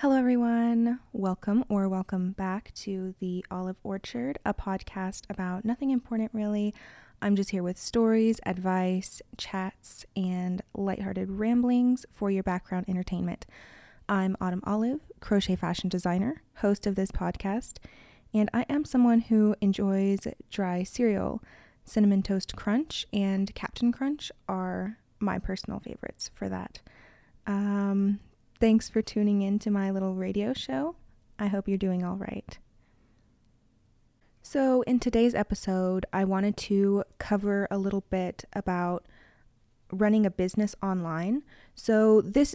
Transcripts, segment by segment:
Hello, everyone. Welcome or welcome back to the Olive Orchard, a podcast about nothing important really. I'm just here with stories, advice, chats, and lighthearted ramblings for your background entertainment. I'm Autumn Olive, crochet fashion designer, host of this podcast, and I am someone who enjoys dry cereal. Cinnamon Toast Crunch and Captain Crunch are my personal favorites for that. Um, Thanks for tuning in to my little radio show. I hope you're doing all right. So, in today's episode, I wanted to cover a little bit about running a business online. So, this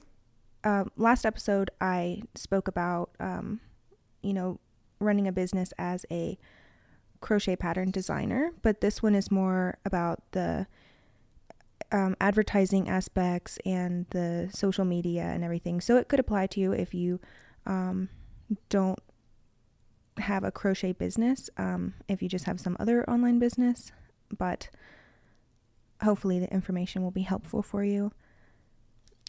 uh, last episode, I spoke about, um, you know, running a business as a crochet pattern designer, but this one is more about the um, advertising aspects and the social media and everything. So it could apply to you if you um, don't have a crochet business, um, if you just have some other online business. But hopefully, the information will be helpful for you.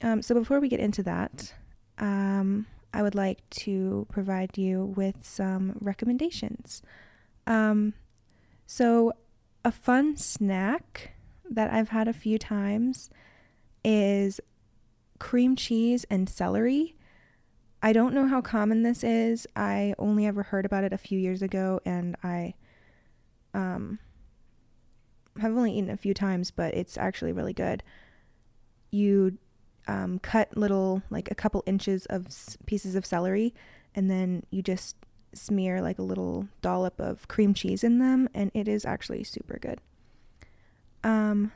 Um, so before we get into that, um, I would like to provide you with some recommendations. Um, so, a fun snack that I've had a few times is cream cheese and celery. I don't know how common this is. I only ever heard about it a few years ago and I um have only eaten a few times, but it's actually really good. You um, cut little, like a couple inches of s- pieces of celery, and then you just smear like a little dollop of cream cheese in them, and it is actually super good. Um,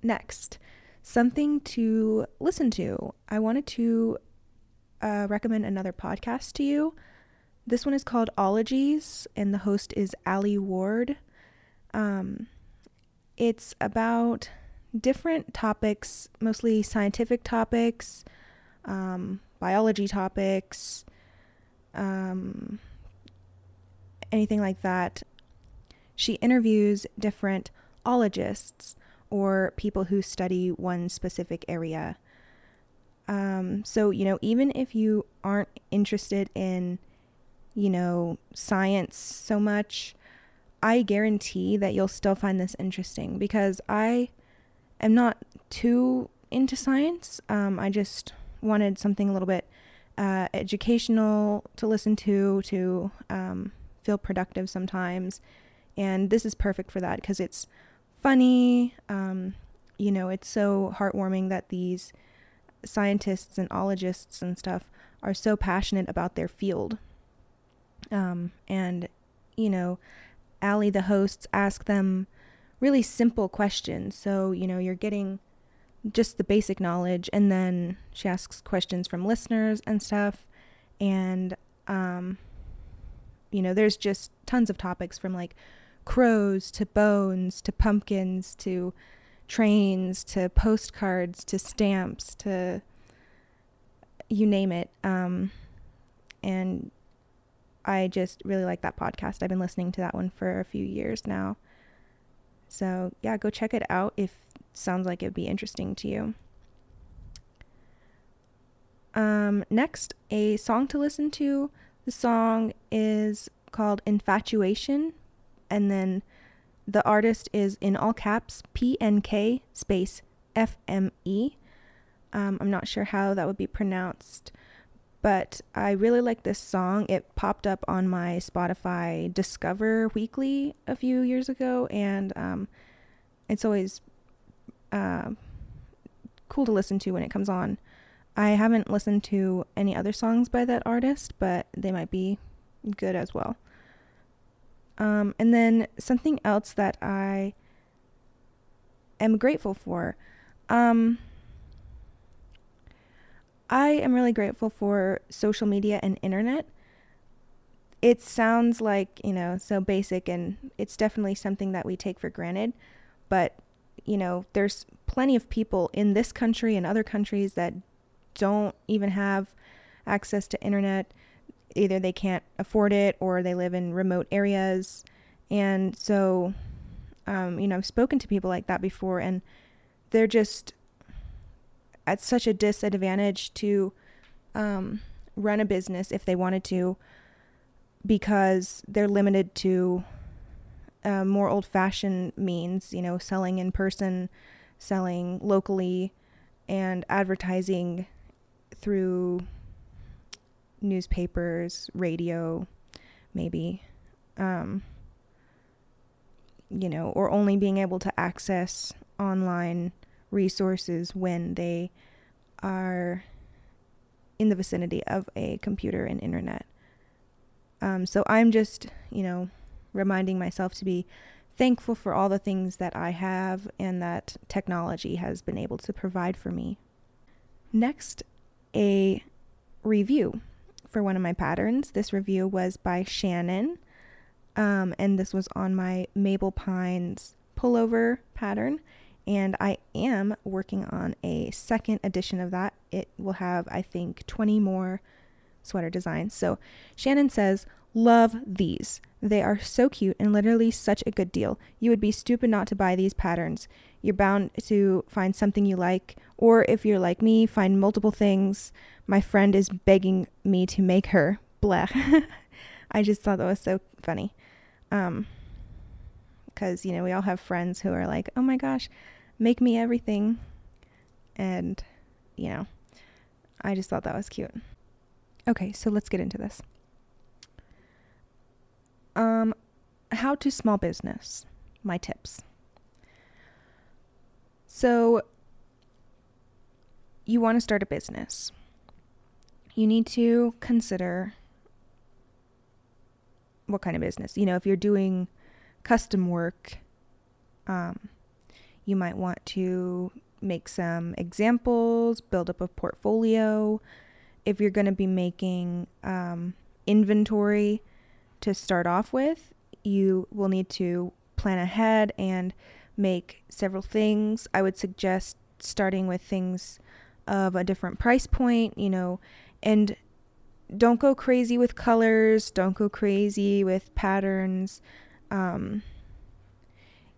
next, something to listen to. I wanted to uh, recommend another podcast to you. This one is called Ologies, and the host is Alie Ward. Um, it's about different topics, mostly scientific topics, um, biology topics, um, anything like that. She interviews different ologists or people who study one specific area. Um, so, you know, even if you aren't interested in, you know, science so much, I guarantee that you'll still find this interesting because I am not too into science. Um, I just wanted something a little bit uh, educational to listen to, to um, feel productive sometimes. And this is perfect for that because it's funny. Um, you know, it's so heartwarming that these scientists and ologists and stuff are so passionate about their field. Um, and, you know, Alie, the hosts, ask them really simple questions. So, you know, you're getting just the basic knowledge, and then she asks questions from listeners and stuff. And, um, you know, there's just tons of topics from like crows to bones to pumpkins to trains to postcards to stamps to you name it. Um, and I just really like that podcast. I've been listening to that one for a few years now. So, yeah, go check it out if sounds like it would be interesting to you. Um, next, a song to listen to. The song is called Infatuation and then the artist is in all caps PNK space FME. Um, I'm not sure how that would be pronounced, but I really like this song. It popped up on my Spotify Discover Weekly a few years ago, and um, it's always uh, cool to listen to when it comes on. I haven't listened to any other songs by that artist, but they might be good as well. Um, and then something else that I am grateful for. Um, I am really grateful for social media and internet. It sounds like, you know, so basic and it's definitely something that we take for granted. But, you know, there's plenty of people in this country and other countries that don't even have access to internet either they can't afford it or they live in remote areas. And so, um, you know, I've spoken to people like that before, and they're just at such a disadvantage to um, run a business if they wanted to because they're limited to uh, more old fashioned means, you know, selling in person, selling locally, and advertising through newspapers, radio, maybe. Um, you know, or only being able to access online resources when they are in the vicinity of a computer and internet. Um, so I'm just, you know, reminding myself to be thankful for all the things that I have and that technology has been able to provide for me. Next, a review for one of my patterns. This review was by Shannon, um, and this was on my Mabel Pines pullover pattern. And I am working on a second edition of that. It will have, I think, 20 more sweater designs. So Shannon says, Love these. They are so cute and literally such a good deal. You would be stupid not to buy these patterns. You're bound to find something you like, or if you're like me, find multiple things. My friend is begging me to make her. Blah. I just thought that was so funny. Um, because, you know, we all have friends who are like, oh my gosh, make me everything. And, you know, I just thought that was cute. Okay, so let's get into this. Um, how to small business. My tips. So, you want to start a business. You need to consider what kind of business. You know, if you're doing custom work, um, you might want to make some examples, build up a portfolio. If you're going to be making um, inventory to start off with, you will need to plan ahead and make several things. I would suggest starting with things of a different price point, you know, and don't go crazy with colors, don't go crazy with patterns. Um,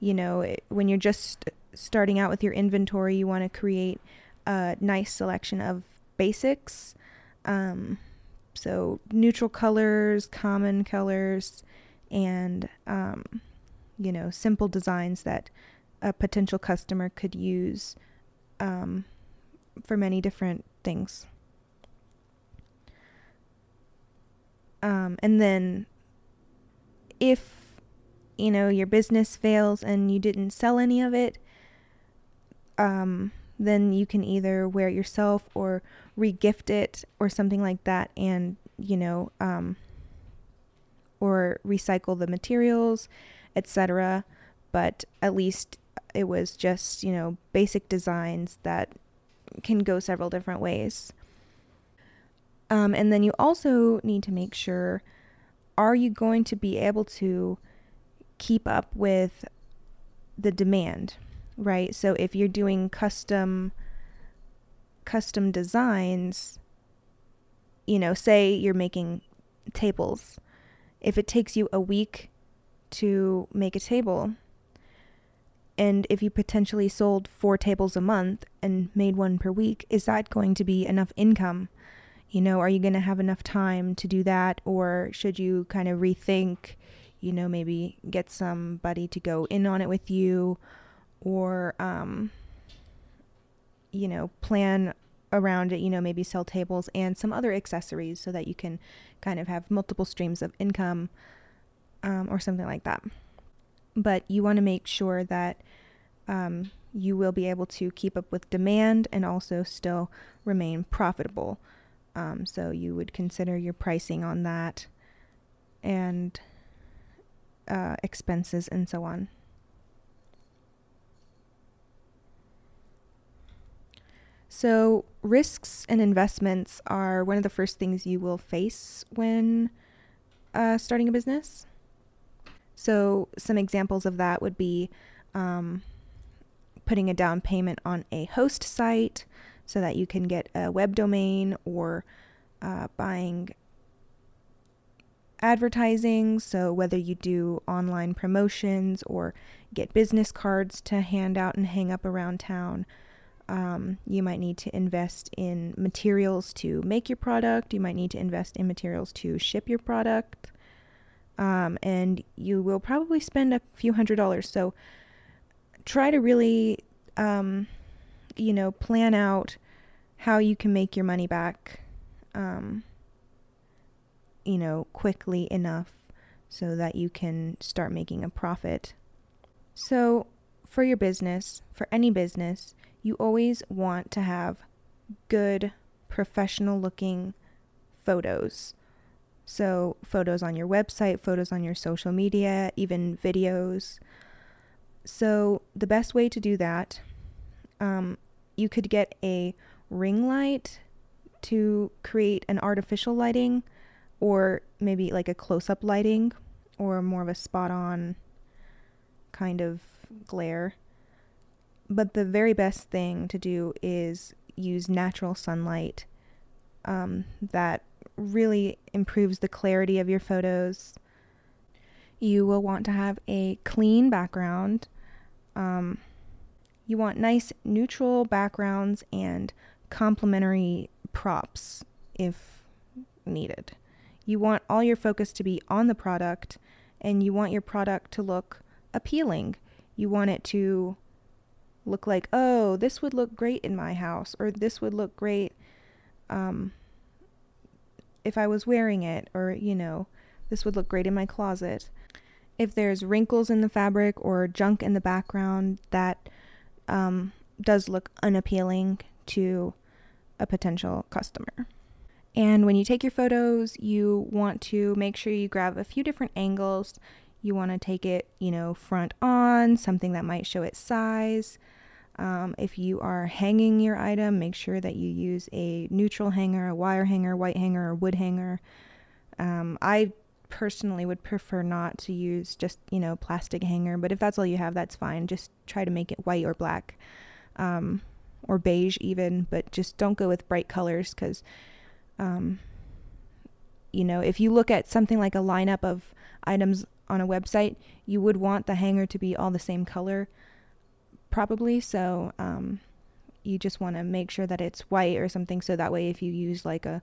you know, it, when you're just starting out with your inventory, you want to create a nice selection of basics. Um, so, neutral colors, common colors, and, um, you know, simple designs that a potential customer could use um, for many different things. Um, and then if you know your business fails and you didn't sell any of it, um, then you can either wear it yourself or regift it or something like that, and you know, um, or recycle the materials, etc. But at least it was just you know basic designs that can go several different ways. Um, and then you also need to make sure are you going to be able to keep up with the demand, right? So if you're doing custom custom designs, you know, say you're making tables. If it takes you a week to make a table, and if you potentially sold four tables a month and made one per week, is that going to be enough income? You know, are you going to have enough time to do that? Or should you kind of rethink, you know, maybe get somebody to go in on it with you? Or, um, you know, plan around it, you know, maybe sell tables and some other accessories so that you can kind of have multiple streams of income um, or something like that. But you want to make sure that um, you will be able to keep up with demand and also still remain profitable. Um, so you would consider your pricing on that and uh, expenses and so on. So, risks and investments are one of the first things you will face when uh, starting a business. So, some examples of that would be um, putting a down payment on a host site, so that you can get a web domain or uh, buying advertising. So, whether you do online promotions or get business cards to hand out and hang up around town, Um, you might need to invest in materials to make your product. You might need to invest in materials to ship your product. Um, and you will probably spend a few hundred dollars. So try to really, um, you know, plan out how you can make your money back, um, you know, quickly enough so that you can start making a profit. So, for your business, for any business, you always want to have good, professional looking photos. So, photos on your website, photos on your social media, even videos. So, the best way to do that, um, you could get a ring light to create an artificial lighting, or maybe like a close up lighting, or more of a spot on kind of glare. But the very best thing to do is use natural sunlight um, that really improves the clarity of your photos. You will want to have a clean background. Um, you want nice neutral backgrounds and complementary props if needed. You want all your focus to be on the product and you want your product to look appealing. You want it to look like, oh, this would look great in my house, or this would look great um, if I was wearing it, or, you know, this would look great in my closet. If there's wrinkles in the fabric or junk in the background, that um, does look unappealing to a potential customer. And when you take your photos, you want to make sure you grab a few different angles. You want to take it, you know, front on, something that might show its size. Um, if you are hanging your item, make sure that you use a neutral hanger, a wire hanger, white hanger, or wood hanger. Um, I personally would prefer not to use just, you know, plastic hanger, but if that's all you have, that's fine. Just try to make it white or black um, or beige, even, but just don't go with bright colors because um, you know, if you look at something like a lineup of items on a website, you would want the hanger to be all the same color, probably. So um, you just want to make sure that it's white or something, so that way if you use like a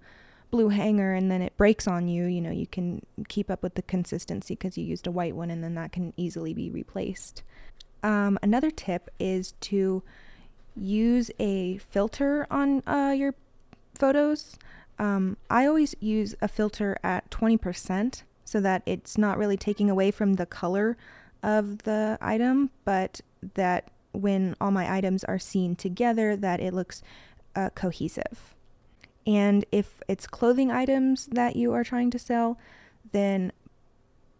blue hanger and then it breaks on you, you know, you can keep up with the consistency because you used a white one and then that can easily be replaced. Um, another tip is to use a filter on uh, your photos. Um, I always use a filter at 20% so that it's not really taking away from the color of the item, but that when all my items are seen together, that it looks uh, cohesive. And if it's clothing items that you are trying to sell, then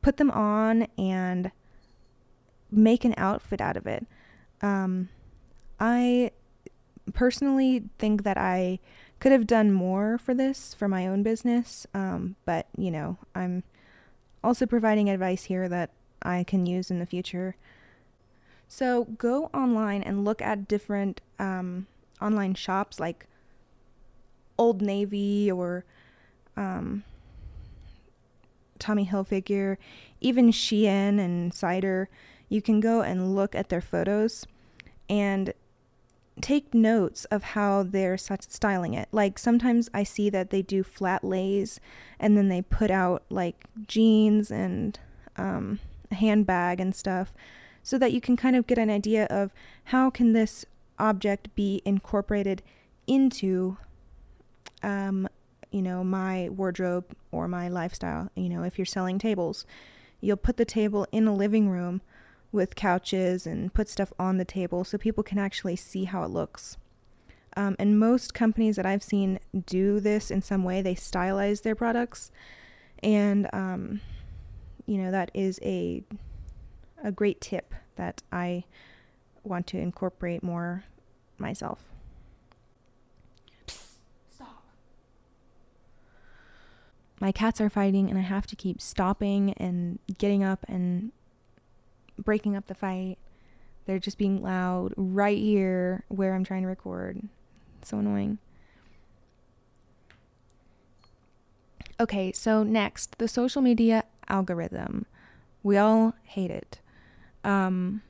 put them on and make an outfit out of it. Um, I personally think that I could have done more for this for my own business, um, but you know, I'm also providing advice here that I can use in the future. So go online and look at different um, online shops like Old Navy or um, Tommy Hilfiger, even Shein and Cider. You can go and look at their photos and take notes of how they're styling it. Like sometimes I see that they do flat lays and then they put out like jeans and um, a handbag and stuff so that you can kind of get an idea of how can this object be incorporated into um, you know my wardrobe or my lifestyle you know if you're selling tables you'll put the table in a living room with couches and put stuff on the table so people can actually see how it looks. Um, and most companies that I've seen do this in some way. They stylize their products, and um, you know that is a a great tip that I want to incorporate more myself. Psst, stop. My cats are fighting, and I have to keep stopping and getting up and breaking up the fight. They're just being loud right here where I'm trying to record. It's so annoying. Okay, so next, the social media algorithm. We all hate it. Um,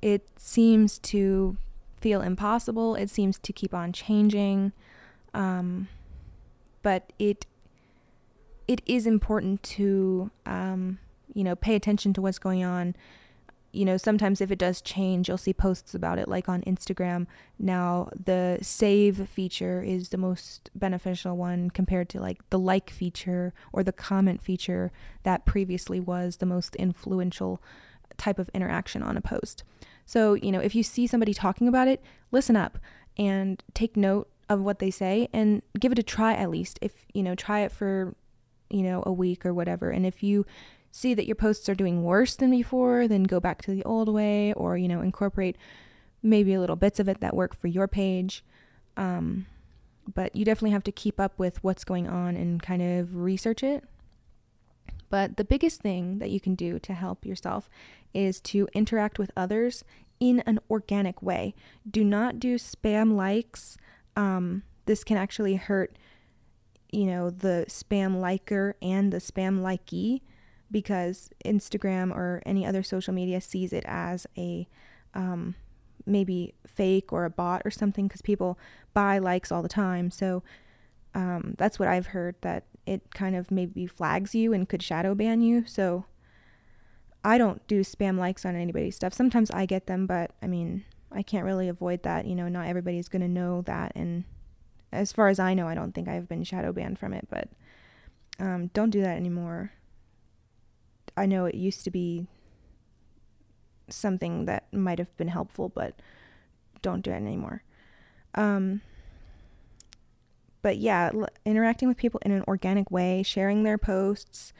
it seems to feel impossible. It seems to keep on changing. Um, but it it is important to um, you know pay attention to what's going on you know sometimes if it does change you'll see posts about it like on instagram now the save feature is the most beneficial one compared to like the like feature or the comment feature that previously was the most influential type of interaction on a post so you know if you see somebody talking about it listen up and take note of what they say and give it a try at least if you know try it for you know, a week or whatever. And if you see that your posts are doing worse than before, then go back to the old way or, you know, incorporate maybe a little bits of it that work for your page. Um, but you definitely have to keep up with what's going on and kind of research it. But the biggest thing that you can do to help yourself is to interact with others in an organic way. Do not do spam likes. Um, this can actually hurt you know, the spam liker and the spam likey because Instagram or any other social media sees it as a um, maybe fake or a bot or something because people buy likes all the time. So um, that's what I've heard that it kind of maybe flags you and could shadow ban you. So I don't do spam likes on anybody's stuff. Sometimes I get them, but I mean, I can't really avoid that. You know, not everybody's going to know that and as far as I know, I don't think I've been shadow banned from it, but um, don't do that anymore. I know it used to be something that might have been helpful, but don't do it anymore. Um, but yeah, l- interacting with people in an organic way, sharing their posts,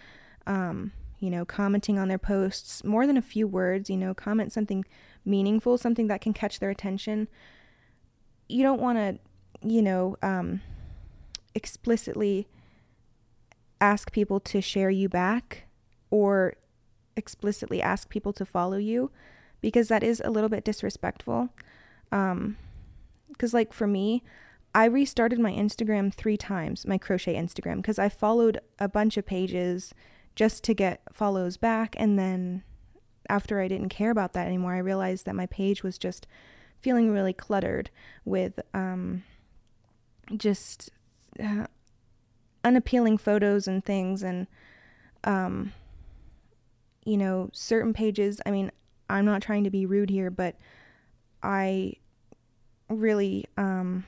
um, you know, commenting on their posts, more than a few words, you know, comment something meaningful, something that can catch their attention. You don't want to you know, um, explicitly ask people to share you back or explicitly ask people to follow you because that is a little bit disrespectful. Um, because, like, for me, I restarted my Instagram three times, my crochet Instagram, because I followed a bunch of pages just to get follows back. And then after I didn't care about that anymore, I realized that my page was just feeling really cluttered with um, just uh, unappealing photos and things and um you know certain pages i mean i'm not trying to be rude here but i really um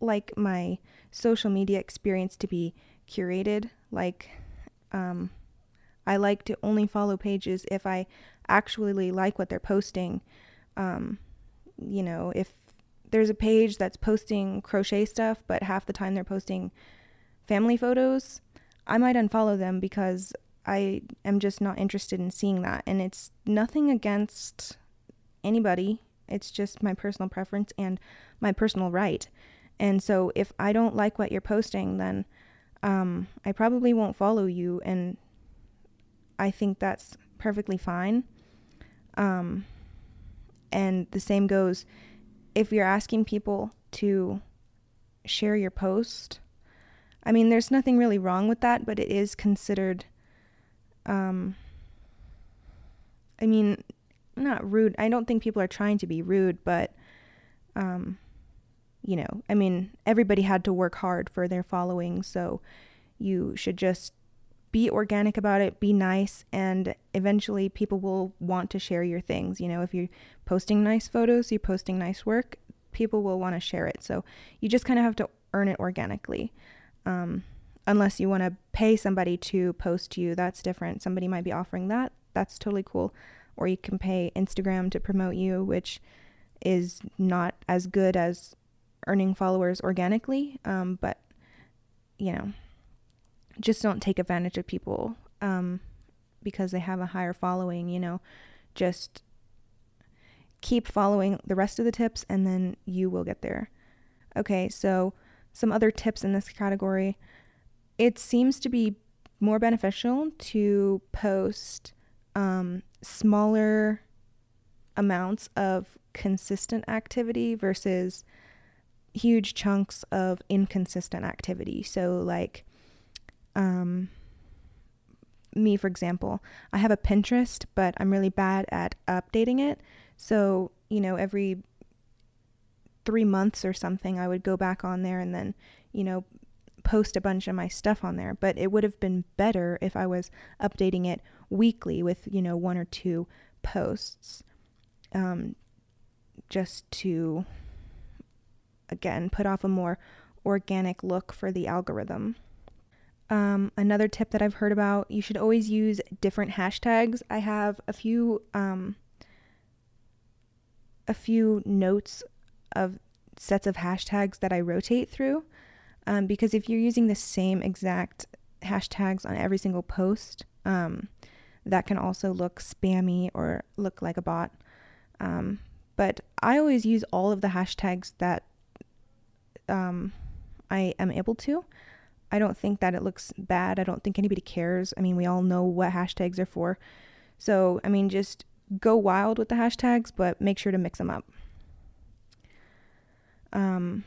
like my social media experience to be curated like um i like to only follow pages if i actually like what they're posting um you know if there's a page that's posting crochet stuff, but half the time they're posting family photos, I might unfollow them because I am just not interested in seeing that. And it's nothing against anybody, it's just my personal preference and my personal right. And so if I don't like what you're posting, then um, I probably won't follow you. And I think that's perfectly fine. Um, and the same goes if you're asking people to share your post, I mean, there's nothing really wrong with that, but it is considered, um, I mean, not rude. I don't think people are trying to be rude, but, um, you know, I mean, everybody had to work hard for their following, so you should just be organic about it, be nice, and eventually people will want to share your things. You know, if you're posting nice photos, you're posting nice work, people will want to share it. So you just kind of have to earn it organically. Um, unless you want to pay somebody to post to you, that's different. Somebody might be offering that. That's totally cool. Or you can pay Instagram to promote you, which is not as good as earning followers organically. Um, but, you know, just don't take advantage of people um, because they have a higher following, you know, just keep following the rest of the tips and then you will get there. Okay, so some other tips in this category. It seems to be more beneficial to post um, smaller amounts of consistent activity versus huge chunks of inconsistent activity. So, like, um, me, for example, I have a Pinterest, but I'm really bad at updating it. So, you know, every three months or something, I would go back on there and then, you know, post a bunch of my stuff on there. But it would have been better if I was updating it weekly with, you know, one or two posts um, just to, again, put off a more organic look for the algorithm. Um, another tip that I've heard about you should always use different hashtags. I have a few um, a few notes of sets of hashtags that I rotate through um, because if you're using the same exact hashtags on every single post, um, that can also look spammy or look like a bot. Um, but I always use all of the hashtags that um, I am able to. I don't think that it looks bad. I don't think anybody cares. I mean, we all know what hashtags are for. So, I mean, just go wild with the hashtags, but make sure to mix them up. Um,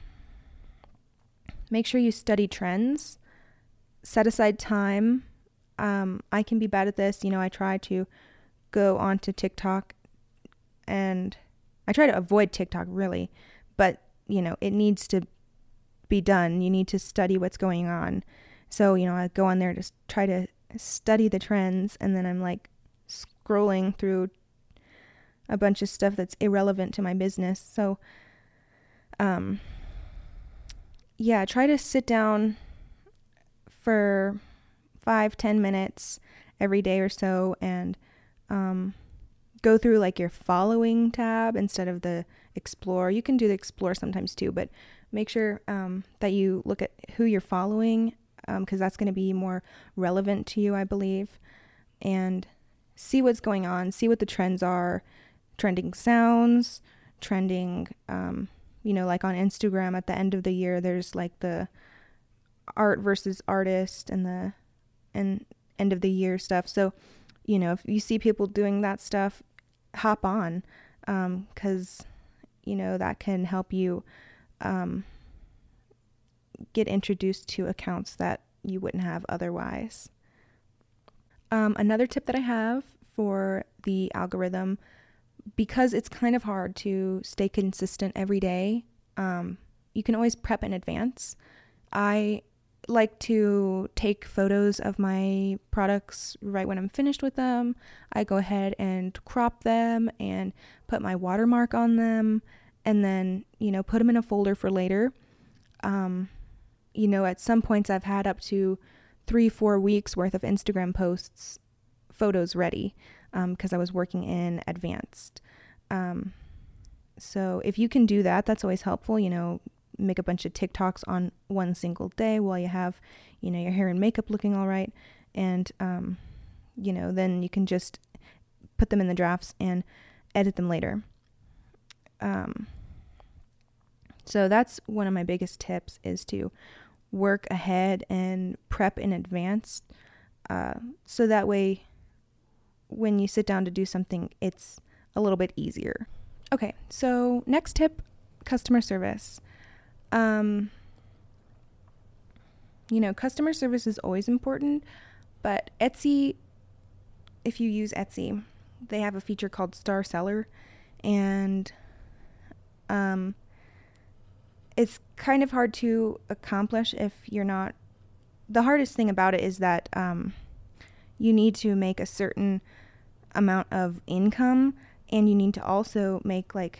make sure you study trends. Set aside time. Um, I can be bad at this. You know, I try to go onto TikTok and I try to avoid TikTok really, but you know, it needs to be done. You need to study what's going on. So, you know, I go on there to try to study the trends and then I'm like scrolling through a bunch of stuff that's irrelevant to my business. So, um, yeah, try to sit down for five, ten minutes every day or so and um, go through like your following tab instead of the explore. You can do the explore sometimes too, but make sure um, that you look at who you're following because um, that's going to be more relevant to you, I believe, and see what's going on, see what the trends are, trending sounds, trending, um, you know, like on Instagram at the end of the year, there's like the art versus artist and the and end of the year stuff. So, you know, if you see people doing that stuff, hop on because, um, you know, that can help you um, get introduced to accounts that you wouldn't have otherwise. Um, another tip that I have for the algorithm because it's kind of hard to stay consistent every day, um, you can always prep in advance. I like to take photos of my products right when I'm finished with them. I go ahead and crop them and put my watermark on them and then, you know, put them in a folder for later. Um, you know, at some points I've had up to three, four weeks worth of Instagram posts, photos ready because um, I was working in advanced. Um, so if you can do that, that's always helpful. You know, make a bunch of TikToks on one single day while you have, you know, your hair and makeup looking all right, and um, you know, then you can just put them in the drafts and edit them later. Um, so that's one of my biggest tips is to work ahead and prep in advance, uh, so that way when you sit down to do something, it's a little bit easier. Okay, so next tip customer service. Um, you know, customer service is always important, but Etsy, if you use Etsy, they have a feature called Star Seller, and um, it's kind of hard to accomplish if you're not. The hardest thing about it is that um, you need to make a certain amount of income and you need to also make like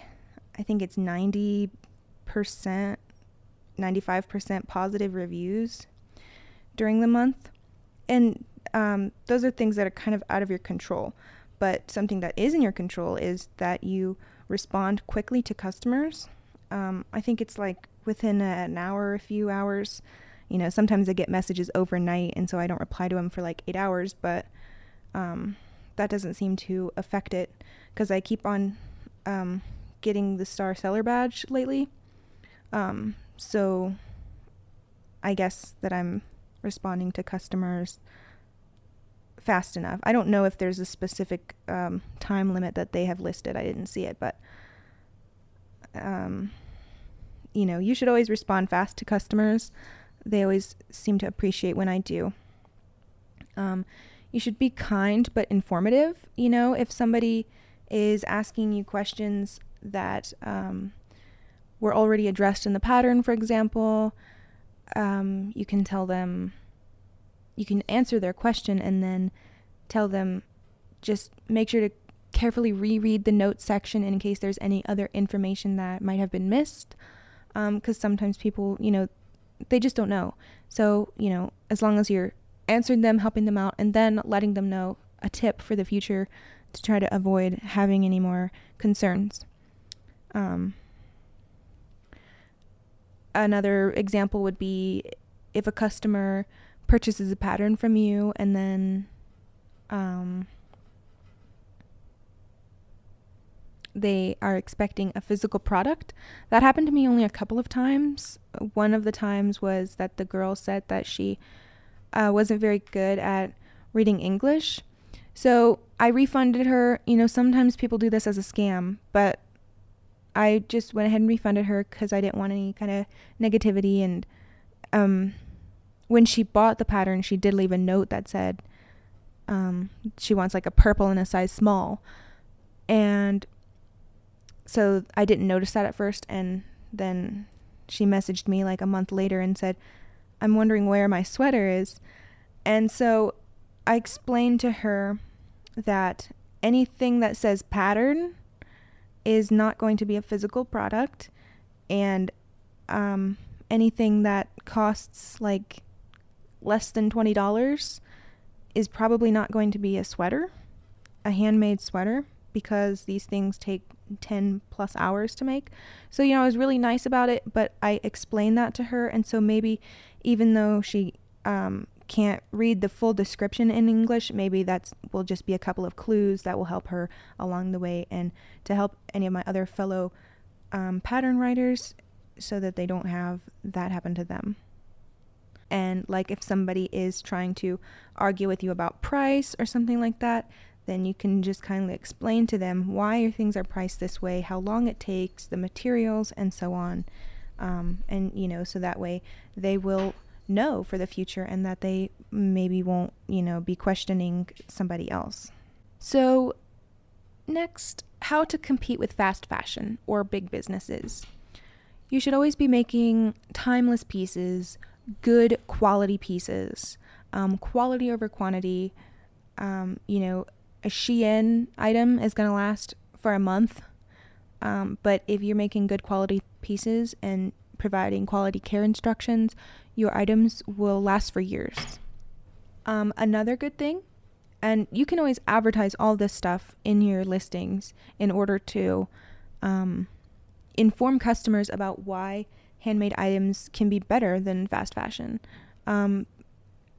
I think it's 90%, 95% positive reviews during the month. And um, those are things that are kind of out of your control. But something that is in your control is that you respond quickly to customers. Um, I think it's like within an hour, a few hours. You know, sometimes I get messages overnight, and so I don't reply to them for like eight hours, but um, that doesn't seem to affect it because I keep on um, getting the star seller badge lately. Um, so I guess that I'm responding to customers fast enough. I don't know if there's a specific um, time limit that they have listed. I didn't see it, but um, you know, you should always respond fast to customers. They always seem to appreciate when I do. Um, you should be kind but informative. You know, if somebody is asking you questions that um, were already addressed in the pattern, for example, um, you can tell them, you can answer their question and then tell them just make sure to carefully reread the notes section in case there's any other information that might have been missed. Because um, sometimes people, you know, they just don't know. So, you know, as long as you're answering them, helping them out, and then letting them know a tip for the future to try to avoid having any more concerns. Um, another example would be if a customer purchases a pattern from you and then um, they are expecting a physical product. That happened to me only a couple of times. One of the times was that the girl said that she uh, wasn't very good at reading English. So I refunded her. You know, sometimes people do this as a scam, but I just went ahead and refunded her because I didn't want any kind of negativity. And um, when she bought the pattern, she did leave a note that said um, she wants like a purple in a size small. And so I didn't notice that at first. And then she messaged me like a month later and said, I'm wondering where my sweater is. And so I explained to her that anything that says pattern is not going to be a physical product, and um, anything that costs like less than $20 is probably not going to be a sweater, a handmade sweater, because these things take 10 plus hours to make. So, you know, I was really nice about it, but I explained that to her. And so maybe even though she um, can't read the full description in English, maybe that will just be a couple of clues that will help her along the way and to help any of my other fellow um, pattern writers so that they don't have that happen to them. And like if somebody is trying to argue with you about price or something like that, then you can just kindly explain to them why your things are priced this way, how long it takes, the materials, and so on. Um, and you know, so that way they will know for the future and that they maybe won't, you know, be questioning somebody else. So, next, how to compete with fast fashion or big businesses. You should always be making timeless pieces, good quality pieces, um, quality over quantity. Um, you know, a Shein item is going to last for a month, um, but if you're making good quality pieces and providing quality care instructions, your items will last for years. Um, another good thing, and you can always advertise all this stuff in your listings in order to um, inform customers about why handmade items can be better than fast fashion. Um,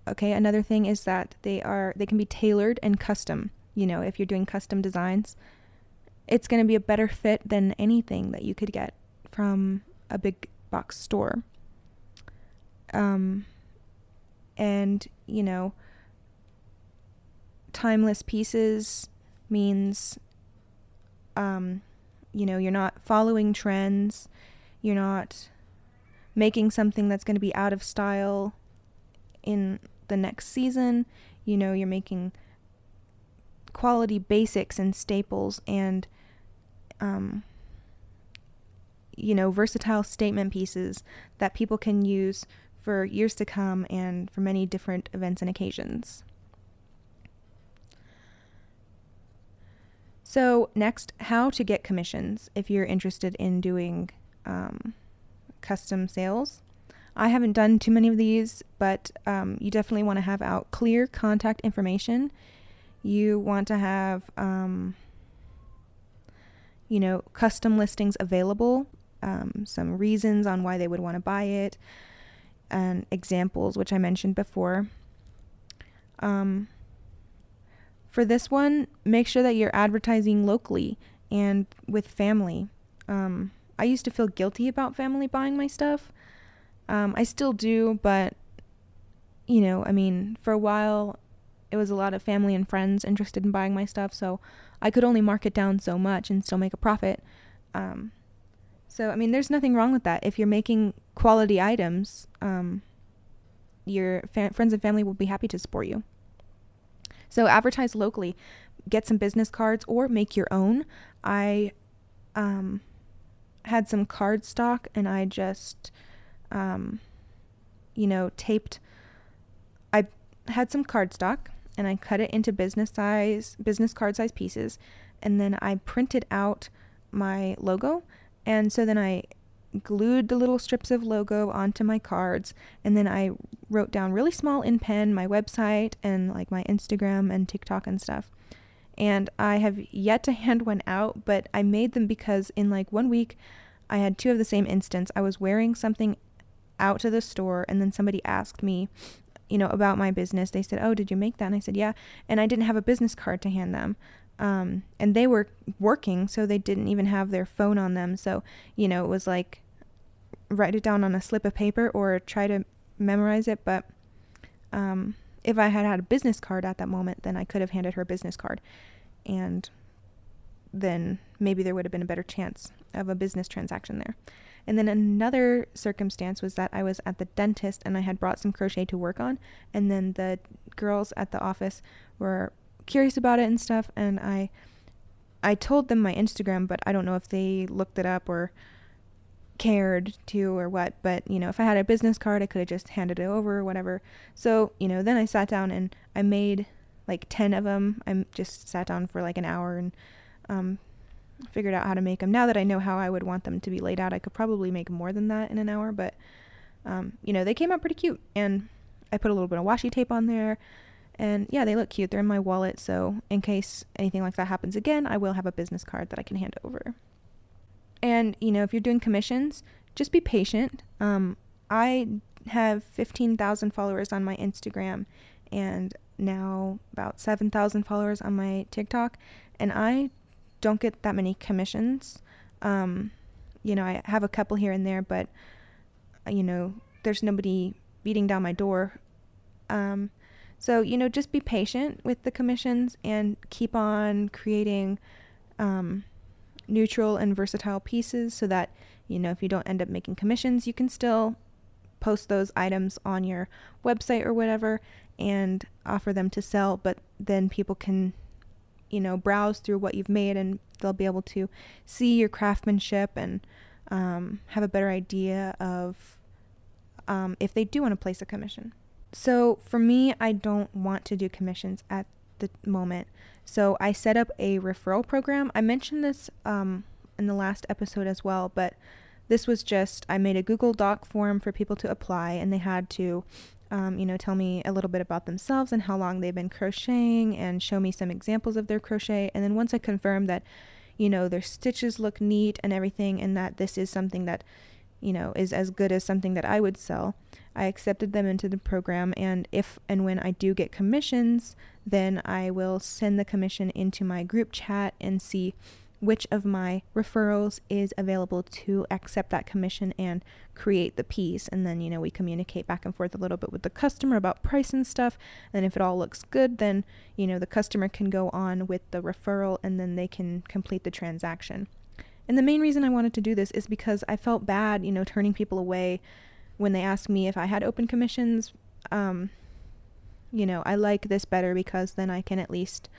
okay, another thing is that they are they can be tailored and custom. You know, if you're doing custom designs, it's going to be a better fit than anything that you could get from a big box store. Um, and, you know, timeless pieces means, um, you know, you're not following trends, you're not making something that's going to be out of style in the next season. You know, you're making quality basics and staples and, um, you know, versatile statement pieces that people can use for years to come and for many different events and occasions. So, next, how to get commissions if you're interested in doing um, custom sales. I haven't done too many of these, but um, you definitely want to have out clear contact information. You want to have, um, you know, custom listings available, um, some reasons on why they would want to buy it, and examples, which I mentioned before. Um, for this one, make sure that you're advertising locally and with family. Um, I used to feel guilty about family buying my stuff. Um, I still do, but you know, I mean, for a while, it was a lot of family and friends interested in buying my stuff, so I could only mark it down so much and still make a profit. Um, so, I mean, there's nothing wrong with that. If you're making quality items, um, your fa- friends and family will be happy to support you. So, advertise locally, get some business cards, or make your own. I um, had some cardstock and I just, um, you know, taped. I had some cardstock and I cut it into business size, business card size pieces, and then I printed out my logo. And so then I glued the little strips of logo onto my cards and then I wrote down really small in pen my website and like my Instagram and TikTok and stuff. And I have yet to hand one out, but I made them because in like one week I had two of the same instance. I was wearing something out to the store and then somebody asked me, you know, about my business. They said, "Oh, did you make that?" And I said, "Yeah." And I didn't have a business card to hand them. Um, and they were working, so they didn't even have their phone on them. So, you know, it was like write it down on a slip of paper or try to memorize it. But um, if I had had a business card at that moment, then I could have handed her a business card. And then maybe there would have been a better chance of a business transaction there. And then another circumstance was that I was at the dentist and I had brought some crochet to work on. And then the girls at the office were curious about it and stuff and I I told them my Instagram, but I don't know if they looked it up or cared to or what, but you know, if I had a business card, I could have just handed it over or whatever. So, you know, then I sat down and I made like 10 of them. I just sat down for like an hour and um, figured out how to make them. Now that I know how I would want them to be laid out, I could probably make more than that in an hour, but um, you know, they came out pretty cute and I put a little bit of washi tape on there and yeah, they look cute. They're in my wallet, so in case anything like that happens again, I will have a business card that I can hand over. And, you know, if you're doing commissions, just be patient. Um, I have 15,000 followers on my Instagram and now about 7,000 followers on my TikTok, and I don't get that many commissions. Um, you know, I have a couple here and there, but, you know, there's nobody beating down my door. Um, so, you know, just be patient with the commissions and keep on creating um, neutral and versatile pieces so that, you know, if you don't end up making commissions, you can still post those items on your website or whatever and offer them to sell, but then people can, you know, browse through what you've made and they'll be able to see your craftsmanship and um, have a better idea of um, if they do want to place a commission. So for me, I don't want to do commissions at the moment. So I set up a referral program. I mentioned this um, in the last episode as well, but this was just I made a Google Doc form for people to apply, and they had to, um, you know, tell me a little bit about themselves and how long they've been crocheting, and show me some examples of their crochet. And then once I confirmed that, you know, their stitches look neat and everything, and that this is something that, you know, is as good as something that I would sell, I accepted them into the program, and if and when I do get commissions, then I will send the commission into my group chat and see which of my referrals is available to accept that commission and create the piece. And then, you know, we communicate back and forth a little bit with the customer about price and stuff. And if it all looks good, then, you know, the customer can go on with the referral and then they can complete the transaction. And the main reason I wanted to do this is because I felt bad, you know, turning people away when they ask me if I had open commissions, um, you know, I like this better because then I can at least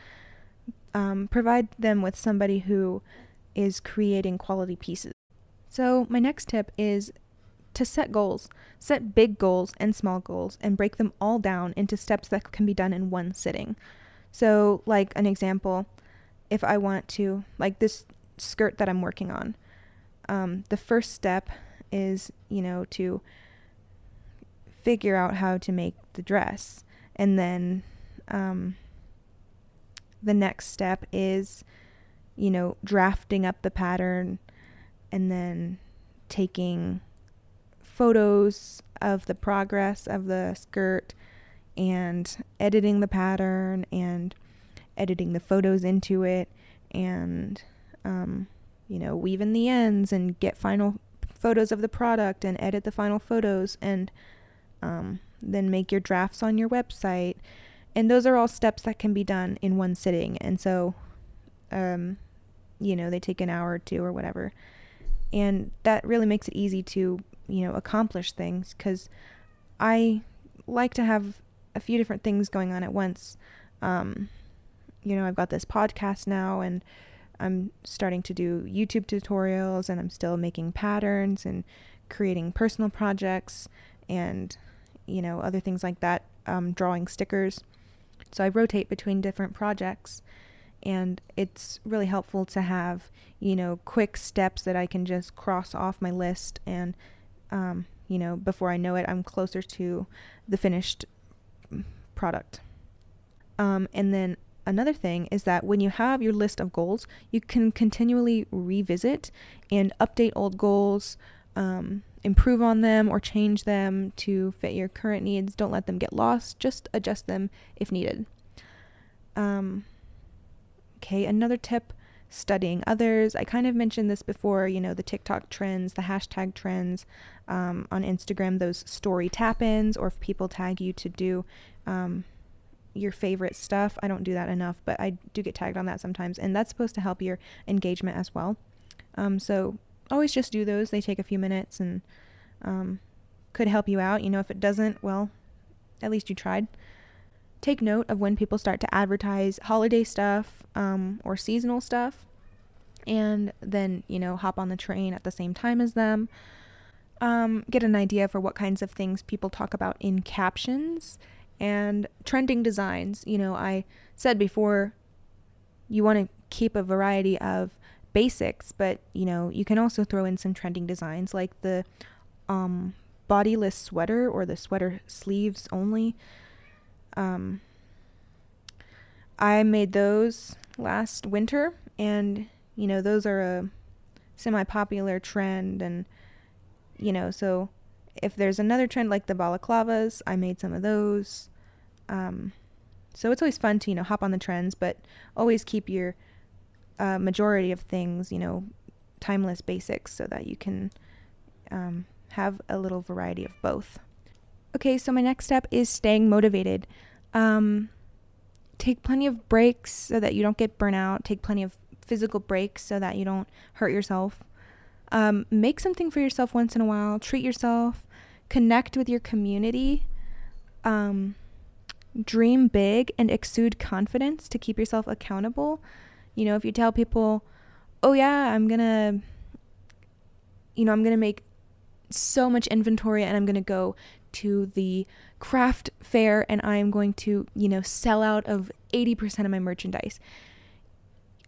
um, provide them with somebody who is creating quality pieces. So, my next tip is to set goals. Set big goals and small goals and break them all down into steps that can be done in one sitting. So, like an example, if I want to, like this skirt that I'm working on, um, the first step is, you know, to figure out how to make the dress. And then um, the next step is, you know, drafting up the pattern and then taking photos of the progress of the skirt and editing the pattern and editing the photos into it and um, you know weave in the ends and get final photos of the product and edit the final photos and um, then make your drafts on your website. And those are all steps that can be done in one sitting. And so, um, you know, they take an hour or two or whatever. And that really makes it easy to, you know, accomplish things because I like to have a few different things going on at once. Um, you know, I've got this podcast now and I'm starting to do YouTube tutorials and I'm still making patterns and creating personal projects and, you know, other things like that, um, drawing stickers. So I rotate between different projects and it's really helpful to have, you know, quick steps that I can just cross off my list and, um, you know, before I know it, I'm closer to the finished product. Um, and then another thing is that when you have your list of goals, you can continually revisit and update old goals, um, improve on them, or change them to fit your current needs. Don't let them get lost, just adjust them if needed. Um, okay, another tip studying others. I kind of mentioned this before, you know, the TikTok trends, the hashtag trends um, on Instagram, those story tap ins, or if people tag you to do um, your favorite stuff. I don't do that enough, but I do get tagged on that sometimes, and that's supposed to help your engagement as well. Um, so always just do those. They take a few minutes and um, could help you out. You know, if it doesn't, well, at least you tried. Take note of when people start to advertise holiday stuff um, or seasonal stuff, and then, you know, hop on the train at the same time as them. Um, get an idea for what kinds of things people talk about in captions and trending designs. You know, I said before you want to keep a variety of basics, but you know, you can also throw in some trending designs like the um, bodyless sweater or the sweater sleeves only. Um, I made those last winter, and you know, those are a semi popular trend, and you know, so if there's another trend like the balaclavas, I made some of those. Um, so it's always fun to you know hop on the trends, but always keep your uh, majority of things you know timeless basics so that you can um, have a little variety of both. Okay, so my next step is staying motivated. Um, take plenty of breaks so that you don't get burnout. Take plenty of physical breaks so that you don't hurt yourself. Um, make something for yourself once in a while. Treat yourself. Connect with your community. Um, dream big and exude confidence to keep yourself accountable. You know, if you tell people, oh, yeah, I'm going to, you know, I'm going to make so much inventory and I'm going to go to the craft fair and I'm going to, you know, sell out of 80% of my merchandise.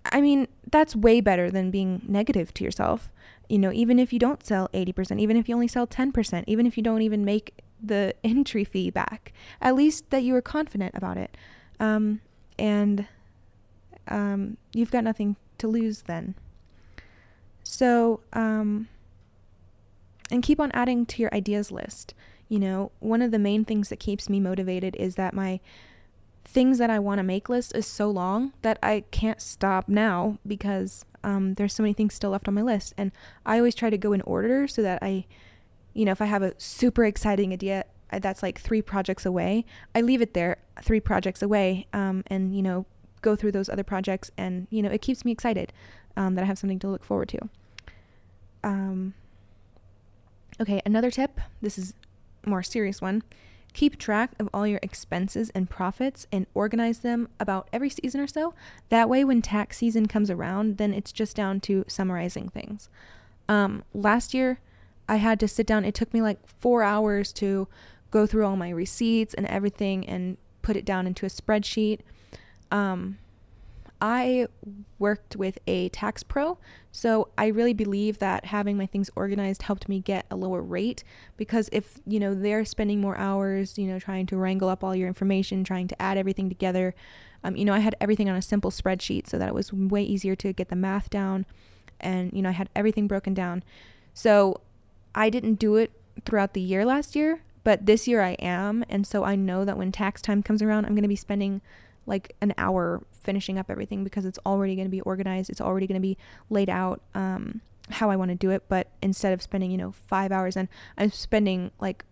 I mean, that's way better than being negative to yourself. You know, even if you don't sell 80%, even if you only sell 10%, even if you don't even make the entry fee back. At least that you were confident about it. Um, and um, you've got nothing to lose then. So, um, and keep on adding to your ideas list. You know, one of the main things that keeps me motivated is that my things that I want to make list is so long that I can't stop now because um, there's so many things still left on my list. And I always try to go in order so that I you know, if I have a super exciting idea uh, that's like three projects away, I leave it there, three projects away, um, and, you know, go through those other projects. And, you know, it keeps me excited um, that I have something to look forward to. Um, okay, another tip this is more serious one. Keep track of all your expenses and profits and organize them about every season or so. That way, when tax season comes around, then it's just down to summarizing things. Um, last year, I had to sit down. It took me like four hours to go through all my receipts and everything and put it down into a spreadsheet. Um, I worked with a tax pro, so I really believe that having my things organized helped me get a lower rate because if, you know, they're spending more hours, you know, trying to wrangle up all your information, trying to add everything together, um, you know, I had everything on a simple spreadsheet so that it was way easier to get the math down and, you know, I had everything broken down. So I didn't do it throughout the year last year, but this year I am. And so I know that when tax time comes around, I'm going to be spending like an hour finishing up everything because it's already going to be organized. It's already going to be laid out um, how I want to do it. But instead of spending, you know, five hours, and I'm spending like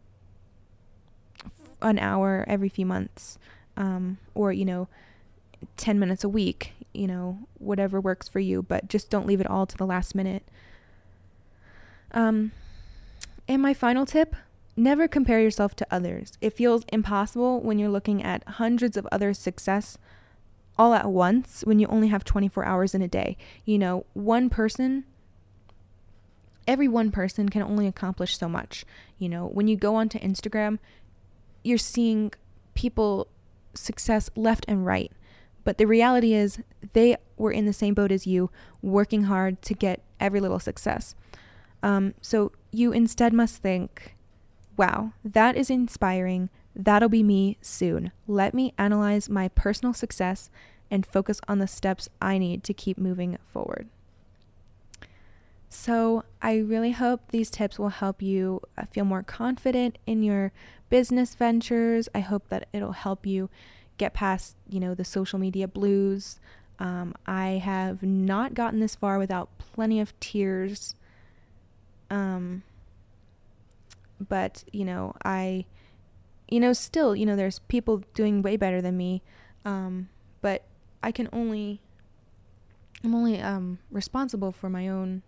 an hour every few months um, or, you know, 10 minutes a week, you know, whatever works for you. But just don't leave it all to the last minute. Um, and my final tip never compare yourself to others. It feels impossible when you're looking at hundreds of others' success all at once when you only have 24 hours in a day. You know, one person every one person can only accomplish so much. You know, when you go onto Instagram, you're seeing people success left and right. But the reality is, they were in the same boat as you, working hard to get every little success. Um, so you instead must think, wow, that is inspiring. That'll be me soon. Let me analyze my personal success and focus on the steps I need to keep moving forward. So, I really hope these tips will help you uh, feel more confident in your business ventures. I hope that it'll help you get past, you know, the social media blues. Um, I have not gotten this far without plenty of tears. Um, but, you know, I, you know, still, you know, there's people doing way better than me. Um, but I can only, I'm only um, responsible for my own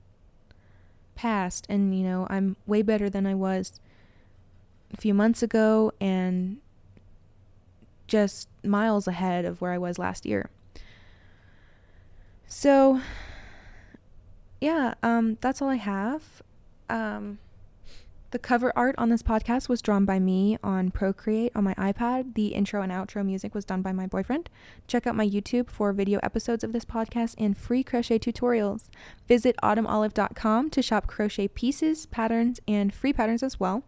past and you know i'm way better than i was a few months ago and just miles ahead of where i was last year so yeah um that's all i have um the cover art on this podcast was drawn by me on Procreate on my iPad. The intro and outro music was done by my boyfriend. Check out my YouTube for video episodes of this podcast and free crochet tutorials. Visit autumnolive.com to shop crochet pieces, patterns, and free patterns as well.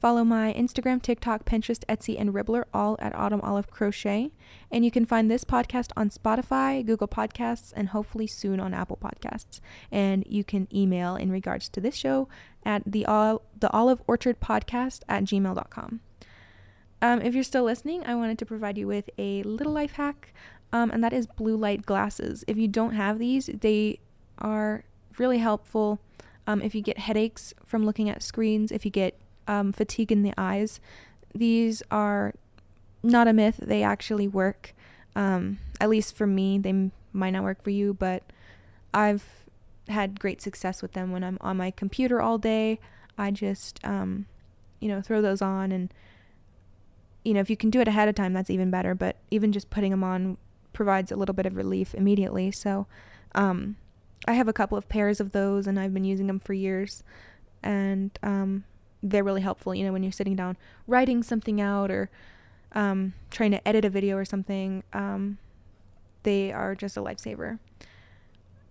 Follow my Instagram, TikTok, Pinterest, Etsy, and Ribblr all at Autumn Olive Crochet. And you can find this podcast on Spotify, Google Podcasts, and hopefully soon on Apple Podcasts. And you can email in regards to this show at the, the Olive Orchard Podcast at gmail.com. Um, if you're still listening, I wanted to provide you with a little life hack, um, and that is blue light glasses. If you don't have these, they are really helpful um, if you get headaches from looking at screens, if you get um, fatigue in the eyes. These are not a myth, they actually work. Um, at least for me, they m- might not work for you, but I've had great success with them when I'm on my computer all day. I just, um, you know, throw those on and, you know, if you can do it ahead of time, that's even better. But even just putting them on provides a little bit of relief immediately. So, um, I have a couple of pairs of those and I've been using them for years. And, um, they're really helpful, you know, when you're sitting down writing something out or um, trying to edit a video or something. Um, they are just a lifesaver.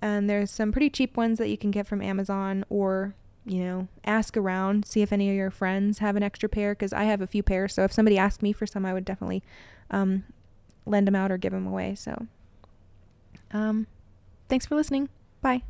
And there's some pretty cheap ones that you can get from Amazon or, you know, ask around, see if any of your friends have an extra pair because I have a few pairs. So if somebody asked me for some, I would definitely um, lend them out or give them away. So um, thanks for listening. Bye.